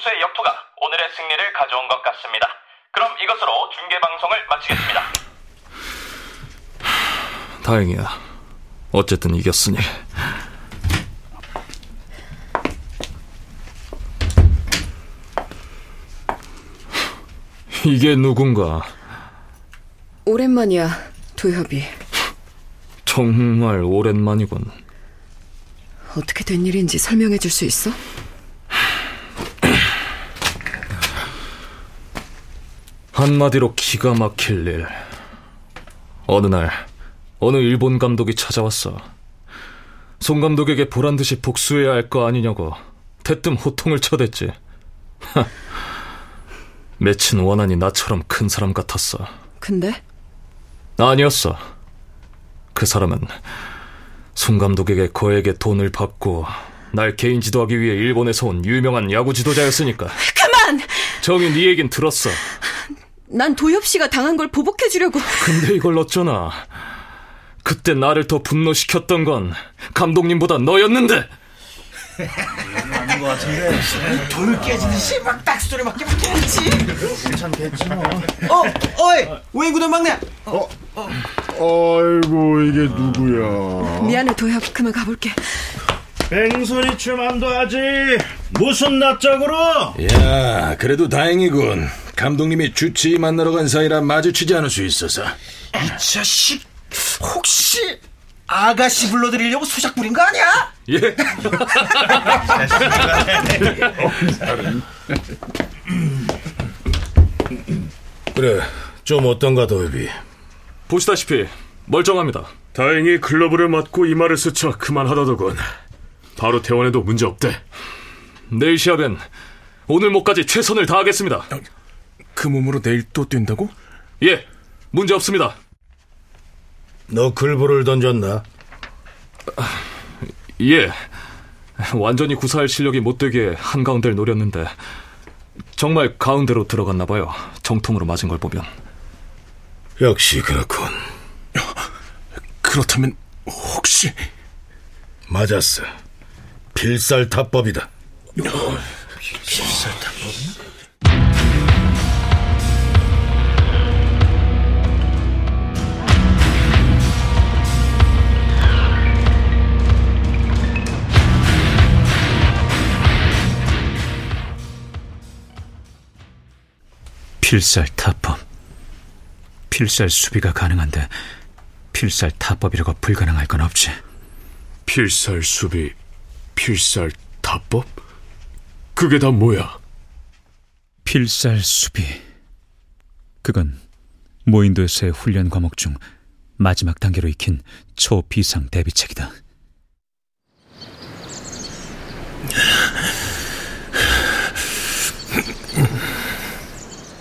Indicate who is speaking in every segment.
Speaker 1: 투수의 역투가 오늘의 승리를 가져온 것 같습니다. 그럼 이것으로 중계 방송을 마치겠습니다.
Speaker 2: 다행이야. 어쨌든 이겼으니. 이게 누군가?
Speaker 3: 오랜만이야, 도협이.
Speaker 2: 정말 오랜만이군.
Speaker 3: 어떻게 된 일인지 설명해 줄 수 있어?
Speaker 2: 한마디로 기가 막힐 일. 어느 날, 어느 일본 감독이 찾아왔어. 송 감독에게 보란 듯이 복수해야 할 거 아니냐고 대뜸 호통을 쳐댔지. 맺힌 원한이 나처럼 큰 사람 같았어.
Speaker 3: 근데?
Speaker 2: 아니었어. 그 사람은 송 감독에게 거액의 돈을 받고 날 개인 지도하기 위해 일본에서 온 유명한 야구 지도자였으니까.
Speaker 3: 그만!
Speaker 2: 정이 네 얘긴 들었어.
Speaker 3: 난 도협 씨가 당한 걸 보복해 주려고.
Speaker 2: 근데 이걸 어쩌나. 그때 나를 더 분노시켰던 건 감독님보다 너였는데.
Speaker 4: 아닌 것 같은데 돌 깨지듯이 막 딱소리밖에 막 깨지 괜찮겠지 뭐 어, 어이 외구단 막내
Speaker 5: 어, 아이고 이게 누구야?
Speaker 3: 미안해, 도협. 그만 가볼게.
Speaker 4: 뱅소니 춤안도 하지 무슨 낯짝으로
Speaker 6: 야, 그래도 다행이군. 감독님이 주치 만나러 간 사이라 마주치지 않을 수 있어서.
Speaker 4: 이 자식 혹시 아가씨 불러드리려고 수작 부린 거 아니야?
Speaker 2: 예.
Speaker 6: 그래, 좀 어떤가, 도엽이.
Speaker 2: 보시다시피 멀쩡합니다.
Speaker 7: 다행히 글러브를 맞고 이마를 스쳐 그만하다더군. 바로 퇴원해도 문제 없대.
Speaker 2: 내일 시합엔 오늘 목까지 최선을 다하겠습니다.
Speaker 6: 그 몸으로 내일 또 뛴다고?
Speaker 2: 예, 문제 없습니다.
Speaker 6: 너 글보를 던졌나?
Speaker 2: 예. 완전히 구사할 실력이 못 되게 한가운데를 노렸는데 정말 가운데로 들어갔나 봐요. 정통으로 맞은 걸 보면.
Speaker 6: 역시 그렇군. 그렇다면 혹시 맞았어. 필살타법이다.
Speaker 8: 필살 타법. 필살 수비가 가능한데 필살 타법이라고 불가능할 건 없지.
Speaker 7: 필살 수비, 필살 타법? 그게 다 뭐야?
Speaker 8: 필살 수비. 그건 모인도에서의 훈련 과목 중 마지막 단계로 익힌 초비상 대비책이다.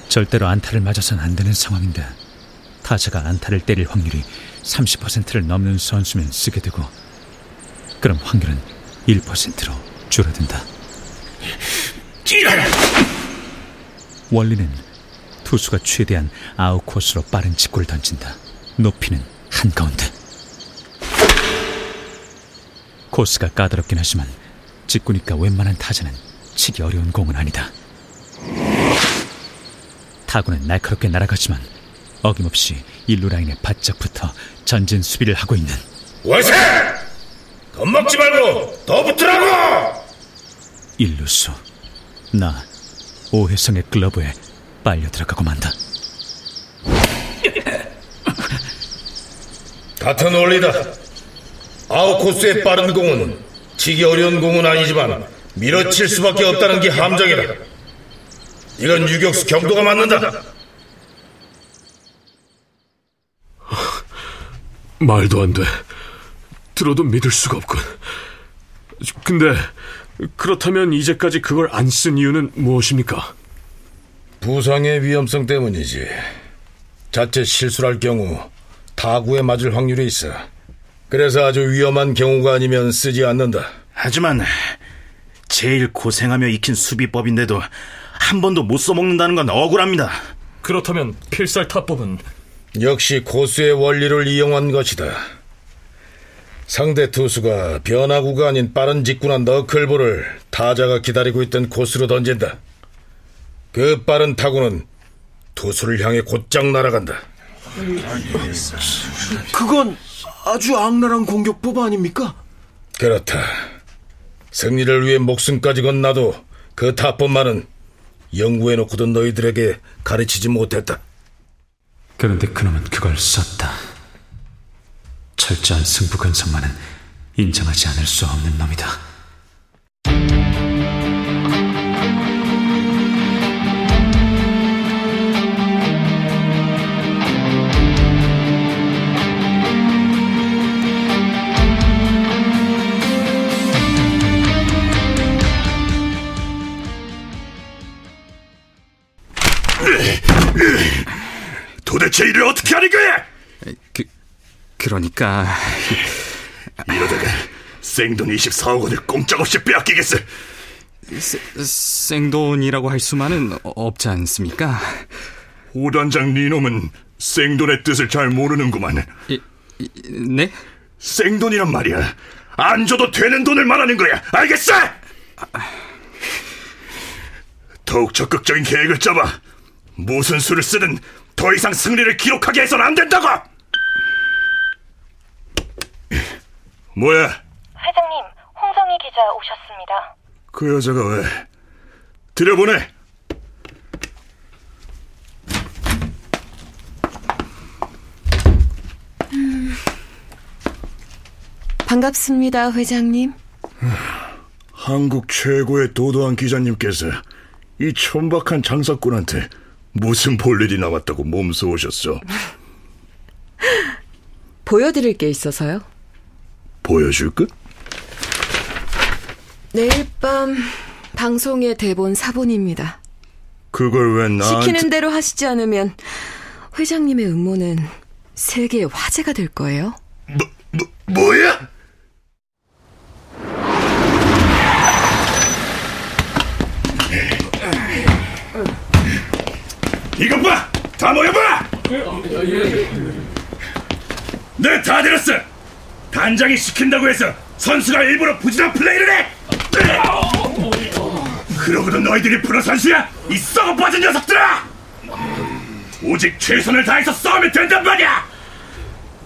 Speaker 8: 절대로 안타를 맞아선 안 되는 상황인데 타자가 안타를 때릴 확률이 30%를 넘는 선수면 쓰게 되고 그럼 확률은 1%로 줄어든다. 원리는 투수가 최대한 아웃 코스로 빠른 직구를 던진다. 높이는 한가운데. 코스가 까다롭긴 하지만 직구니까 웬만한 타자는 치기 어려운 공은 아니다. 타구는 날카롭게 날아가지만 어김없이 일루 라인에 바짝 붙어 전진 수비를 하고 있는
Speaker 6: 와세! 겁먹지 말고 더 붙으라고!
Speaker 8: 일루수. 나 오해성의 글러브에 빨려 들어가고 만다.
Speaker 6: 같은 원리다. 아웃 코스의 빠른 공은 치기 어려운 공은 아니지만 밀어칠 수밖에 없다는 게 함정이다. 이건 유격수 경도가 맞는다.
Speaker 7: 말도 안 돼. 들어도 믿을 수가 없군. 근데 그렇다면 이제까지 그걸 안 쓴 이유는 무엇입니까?
Speaker 6: 부상의 위험성 때문이지. 자칫 실수할 경우 타구에 맞을 확률이 있어. 그래서 아주 위험한 경우가 아니면 쓰지 않는다.
Speaker 4: 하지만 제일 고생하며 익힌 수비법인데도 한 번도 못 써먹는다는 건 억울합니다.
Speaker 2: 그렇다면 필살 타법은
Speaker 6: 역시 고수의 원리를 이용한 것이다. 상대 투수가 변화구가 아닌 빠른 직구나 너클볼을 타자가 기다리고 있던 코스로 던진다. 그 빠른 타구는 투수를 향해 곧장 날아간다.
Speaker 4: 그건 아주 악랄한 공격법 아닙니까?
Speaker 6: 그렇다. 승리를 위해 목숨까지 건 나도 그 타법만은 연구해놓고도 너희들에게 가르치지 못했다.
Speaker 8: 그런데 그놈은 그걸 썼다. 철저한 승부 근성만은 인정하지 않을 수 없는 놈이다.
Speaker 6: 도대체 이를 어떻게 하는 거야?
Speaker 8: 그, 그러니까
Speaker 6: 이러다가 생돈 24억 원을 꼼짝없이 빼앗기겠어.
Speaker 8: 생돈이라고 할 수만은 없지 않습니까?
Speaker 6: 오단장 니놈은 생돈의 뜻을 잘 모르는구만.
Speaker 8: 이, 이, 네?
Speaker 6: 생돈이란 말이야. 안 줘도 되는 돈을 말하는 거야. 알겠어? 더욱 적극적인 계획을 짜봐. 무슨 수를 쓰든 더 이상 승리를 기록하게 해서는 안 된다고! 뭐야?
Speaker 9: 회장님, 홍성희 기자 오셨습니다.
Speaker 6: 그 여자가 왜? 들여보내!
Speaker 3: 반갑습니다, 회장님.
Speaker 6: 한국 최고의 도도한 기자님께서 이 천박한 장사꾼한테 무슨 볼일이 남았다고 몸소 오셨어?
Speaker 3: 보여드릴 게 있어서요.
Speaker 6: 보여줄까?
Speaker 3: 내일 밤 방송의 대본 사본입니다.
Speaker 6: 그걸 왜 나한테...
Speaker 3: 시키는 대로 하시지 않으면 회장님의 음모는 세계의 화제가 될 거예요.
Speaker 6: 뭐, 뭐, 뭐야? 이것 봐! 다 모여봐! 네, 다 들었어! 단장이 시킨다고 해서 선수가 일부러 부진한 플레이를 해! 그러고도 너희들이 프로 선수야? 이 썩어 빠진 녀석들아! 오직 최선을 다해서 싸우면 된단 말이야!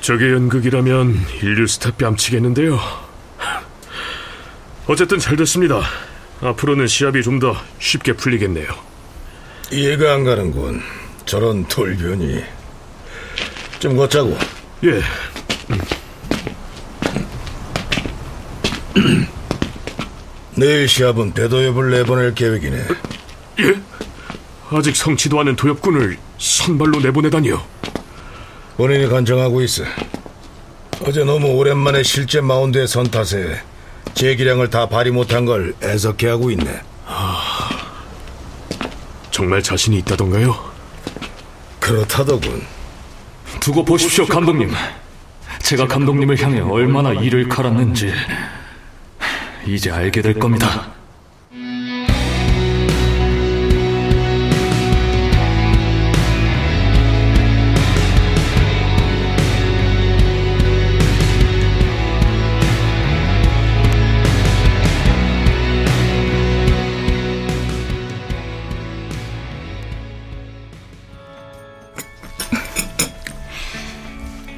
Speaker 7: 저게 연극이라면 인류 스타 뺨치겠는데요. 어쨌든 잘 됐습니다. 앞으로는 시합이 좀 더 쉽게 풀리겠네요.
Speaker 6: 이해가 안 가는군. 저런 돌변이. 좀 걷자고.
Speaker 7: 예.
Speaker 6: 내일 시합은 배도엽을 내보낼 계획이네.
Speaker 7: 예? 아직 성치도 않은 도엽군을 선발로 내보내다니요.
Speaker 6: 본인이 간청하고 있어. 어제 너무 오랜만에 실제 마운드에 선 탓에 제 기량을 다 발휘 못한 걸 애석해 하고 있네.
Speaker 7: 아, 정말 자신이 있다던가요?
Speaker 6: 그렇다더군.
Speaker 2: 두고 보십시오, 감독님. 제가 감독님을 향해 얼마나 이를 갈았는지 이제 알게 될 겁니다.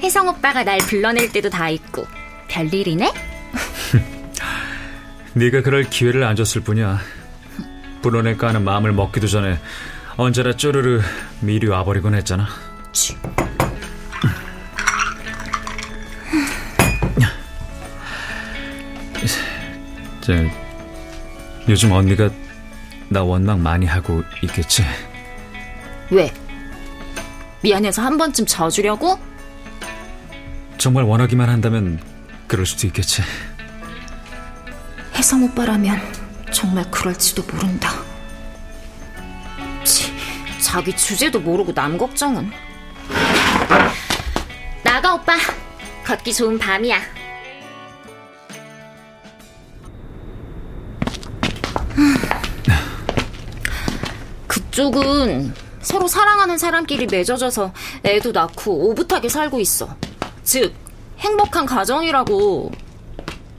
Speaker 10: 혜성 오빠가 날 불러낼 때도 다 있고 별일이네?
Speaker 8: 네가 그럴 기회를 안 줬을 뿐이야. 불어낼까 하는 마음을 먹기도 전에 언제나 쪼르르 미리 와버리곤 했잖아. 저, 요즘 언니가 나 원망 많이 하고 있겠지?
Speaker 10: 왜? 미안해서 한 번쯤 져주려고?
Speaker 8: 정말 원하기만 한다면 그럴 수도 있겠지.
Speaker 10: 혜성 오빠라면 정말 그럴지도 모른다. 치, 자기 주제도 모르고 남 걱정은. 나가 오빠. 걷기 좋은 밤이야. 그쪽은 서로 사랑하는 사람끼리 맺어져서 애도 낳고 오붓하게 살고 있어. 즉, 행복한 가정이라고.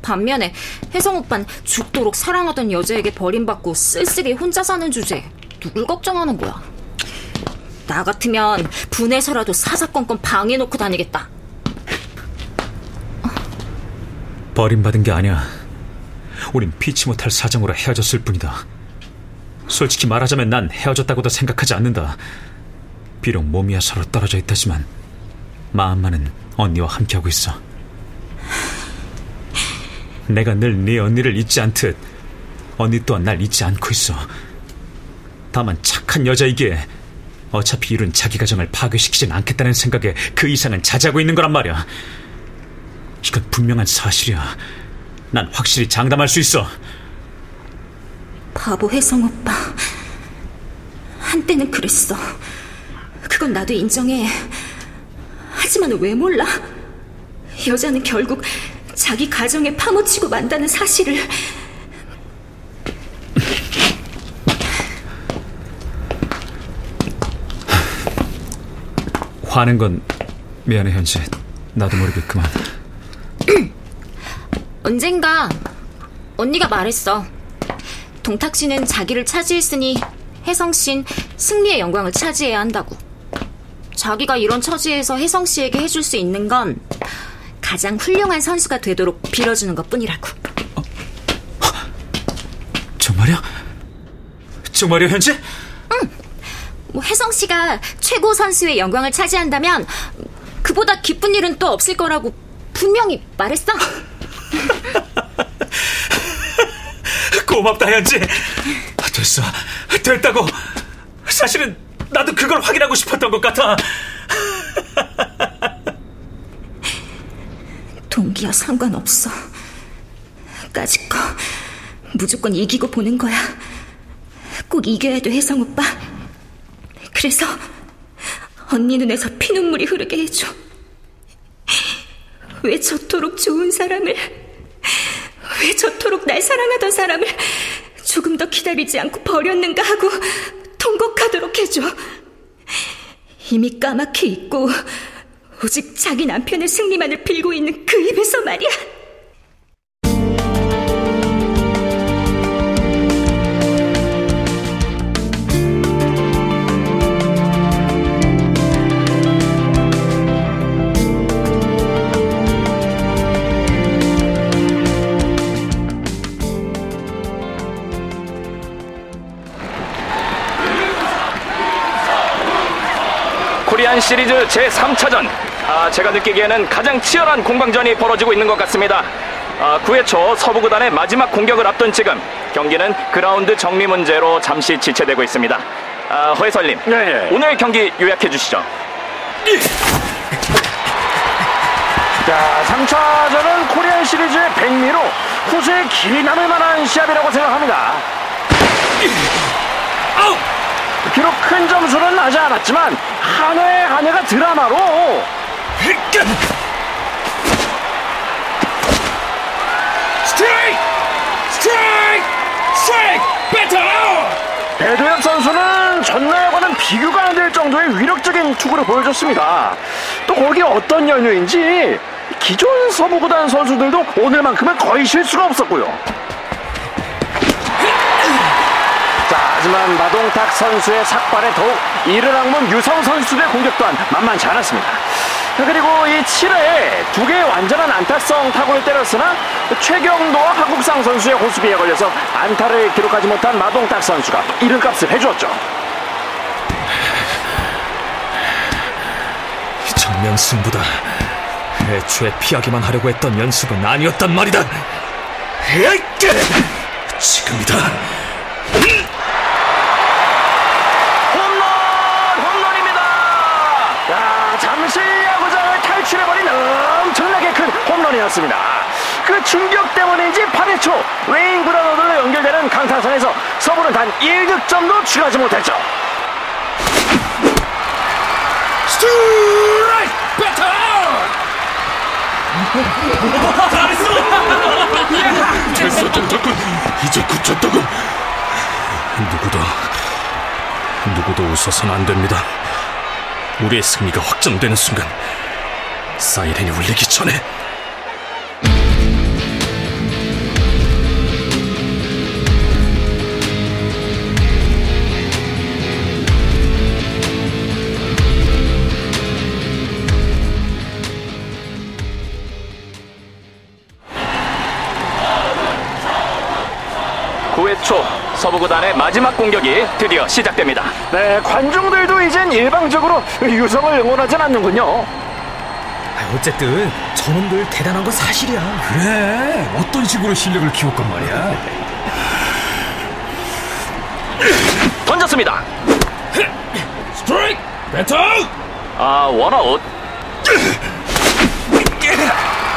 Speaker 10: 반면에 혜성 오빤 죽도록 사랑하던 여자에게 버림받고 쓸쓸히 혼자 사는 주제. 누굴 걱정하는 거야? 나 같으면 분해서라도 사사건건 방해놓고 다니겠다.
Speaker 8: 버림받은 게 아니야. 우린 피치 못할 사정으로 헤어졌을 뿐이다. 솔직히 말하자면 난 헤어졌다고도 생각하지 않는다. 비록 몸이야 서로 떨어져 있다지만 마음만은 언니와 함께하고 있어. 내가 늘 네 언니를 잊지 않듯 언니 또한 날 잊지 않고 있어. 다만 착한 여자이기에 어차피 일은 자기 가정을 파괴시키진 않겠다는 생각에 그 이상은 자제하고 있는 거란 말이야. 이건 분명한 사실이야. 난 확실히 장담할 수 있어.
Speaker 10: 바보 혜성 오빠. 한때는 그랬어. 그건 나도 인정해. 하지만 왜 몰라? 여자는 결국 자기 가정에 파묻히고 만다는 사실을
Speaker 8: 화낸 건 미안해 현지. 나도 모르게 그만.
Speaker 10: 언젠가 언니가 말했어. 동탁 씨는 자기를 차지했으니 혜성 씨는 승리의 영광을 차지해야 한다고. 자기가 이런 처지에서 혜성 씨에게 해줄 수 있는 건 가장 훌륭한 선수가 되도록 빌어주는 것 뿐이라고. 어?
Speaker 8: 정말이야? 정말이야, 현지?
Speaker 10: 응. 뭐 혜성 씨가 최고 선수의 영광을 차지한다면 그보다 기쁜 일은 또 없을 거라고 분명히 말했어.
Speaker 8: 고맙다, 현지. 됐어. 됐다고. 사실은 나도 그걸 확인하고 싶었던 것 같아.
Speaker 10: 동기야 상관없어. 까짓 거 무조건 이기고 보는 거야. 꼭 이겨야 돼, 혜성 오빠. 그래서 언니 눈에서 피눈물이 흐르게 해줘. 왜 저토록 좋은 사람을, 왜 저토록 날 사랑하던 사람을 조금 더 기다리지 않고 버렸는가 하고 통곡하도록 해줘. 이미 까맣게 있고 오직 자기 남편의 승리만을 빌고 있는 그 입에서 말이야.
Speaker 1: 시리즈 제3차전 아, 제가 느끼기에는 가장 치열한 공방전이 벌어지고 있는 것 같습니다 아, 9회 초 서부구단의 마지막 공격을 앞둔 지금 경기는 그라운드 정리 문제로 잠시 지체되고 있습니다 아, 허해설님
Speaker 11: 네, 네.
Speaker 1: 오늘 경기 요약해 주시죠
Speaker 11: 자, 3차전은 코리안 시리즈의 백미로 후세에 길이 남을 만한 시합이라고 생각합니다. 비록 큰 점수는 나지 않았지만 한 회 한 회가 드라마로 배도엽 선수는 전날과는 비교가 안 될 정도의 위력적인 투구를 보여줬습니다. 또 거기에 어떤 연유인지 기존 서부구단 선수들도 오늘만큼은 거의 실수가 없었고요. 자, 하지만 마동탁 선수의 삭발에 더욱 이른 항문 유성 선수의 공격 또한 만만치 않았습니다. 자, 그리고 이 7회에 두 개의 완전한 안타성 타구를 때렸으나 최경도와 하국상 선수의 호수비에 걸려서 안타를 기록하지 못한 마동탁 선수가 이른값을 해주었죠.
Speaker 2: 정면 승부다. 애초에 피하기만 하려고 했던 연습은 아니었단 말이다. 지금이다.
Speaker 11: 홈런! 홈런입니다! 자, 잠시 야구장을 탈출해버린 났습니다. 그 충격 때문인지 8회 초 웨인 브라더들로 연결되는 강타선에서 서부는 단 1득점도 취하지 못했죠.
Speaker 12: 스트라이크 배터!
Speaker 7: 됐어, 동작군. 이제 굳혔다고. 누구도, 누구도 웃어서는 안 됩니다. 우리의 승리가 확정되는 순간, 사이렌이 울리기 전에.
Speaker 1: 서부구단의 마지막 공격이 드디어 시작됩니다.
Speaker 11: 네, 관중들도 이젠 일방적으로 유성을 응원하진 않는군요.
Speaker 4: 어쨌든 저놈들 대단한 건 사실이야.
Speaker 12: 그래 어떤 식으로 실력을 키웠건 말이야
Speaker 1: 던졌습니다.
Speaker 12: 스트라이크 배터!
Speaker 1: 아, 원아웃.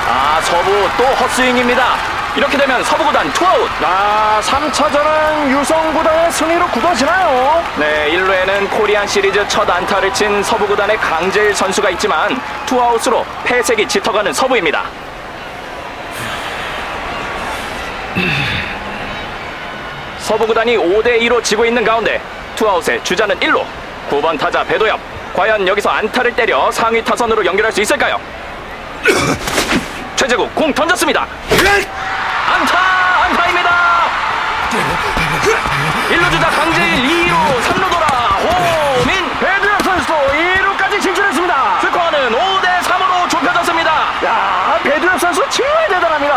Speaker 1: 아, 서부 또 헛스윙입니다. 이렇게 되면 서부구단 투아웃.
Speaker 11: 아, 3차전은 유성구단의 승리로 굳어지나요?
Speaker 1: 네, 1루에는 코리안 시리즈 첫 안타를 친 서부구단의 강재일 선수가 있지만 투아웃으로 패색이 짙어가는 서부입니다. 서부구단이 5대2로 지고 있는 가운데 투아웃에 주자는 1루 9번 타자 배도엽 과연 여기서 안타를 때려 상위 타선으로 연결할 수 있을까요? 최재국 공 던졌습니다 안타 안타입니다 1루 주자 강재일 2루 3루 돌아 호민
Speaker 11: 배두엽 선수도 2루까지 진출했습니다.
Speaker 1: 스코어는 5대 3으로 좁혀졌습니다
Speaker 11: 야, 배두엽 선수 정말 대단합니다.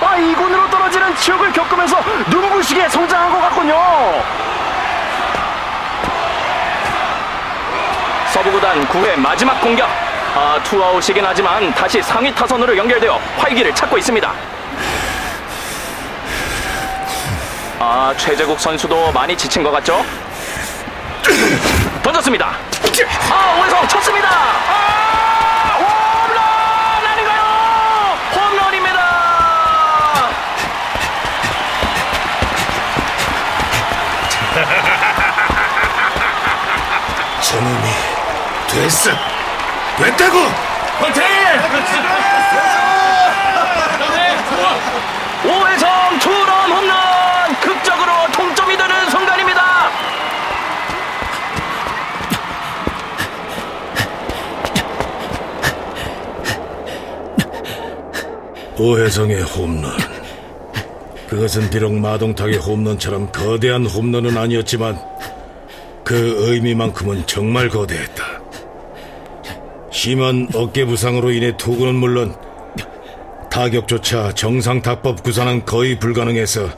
Speaker 11: 아, 이군으로 떨어지는 지옥을 겪으면서 눈부시게 성장한 것 같군요.
Speaker 1: 서부구단 9회 마지막 공격 아, 투아웃이긴 하지만 다시 상위 타선으로 연결되어 활기를 찾고 있습니다 아 최재국 선수도 많이 지친 것 같죠? 던졌습니다. 아 오해성 쳤습니다. 아 홈런 아닌가요? 홈런입니다.
Speaker 6: 저놈이 됐어. 됐다고!
Speaker 1: 오해성 투런
Speaker 6: 오혜성의 홈런. 그것은 비록 마동탁의 홈런처럼 거대한 홈런은 아니었지만 그 의미만큼은 정말 거대했다. 심한 어깨 부상으로 인해 투구는 물론 타격조차 정상 타법 구사는 거의 불가능해서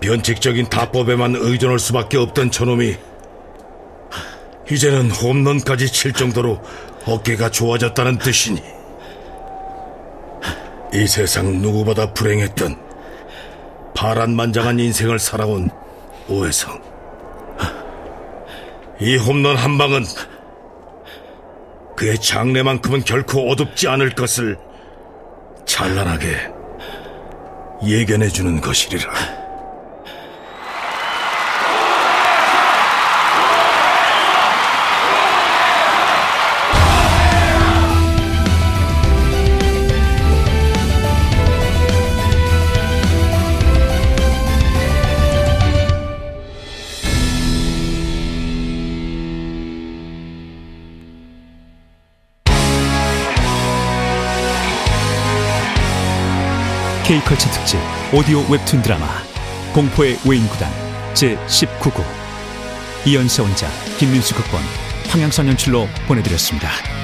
Speaker 6: 변칙적인 타법에만 의존할 수밖에 없던 저놈이 이제는 홈런까지 칠 정도로 어깨가 좋아졌다는 뜻이니 이 세상 누구보다 불행했던 파란만장한 인생을 살아온 오해성 이 홈런 한 방은 그의 장래만큼은 결코 어둡지 않을 것을 찬란하게 예견해주는 것이리라.
Speaker 8: K컬처 특집 오디오 웹툰 드라마 공포의 외인구단 제19구 이연세 원작 김민수 극본 황양선 연출로 보내드렸습니다.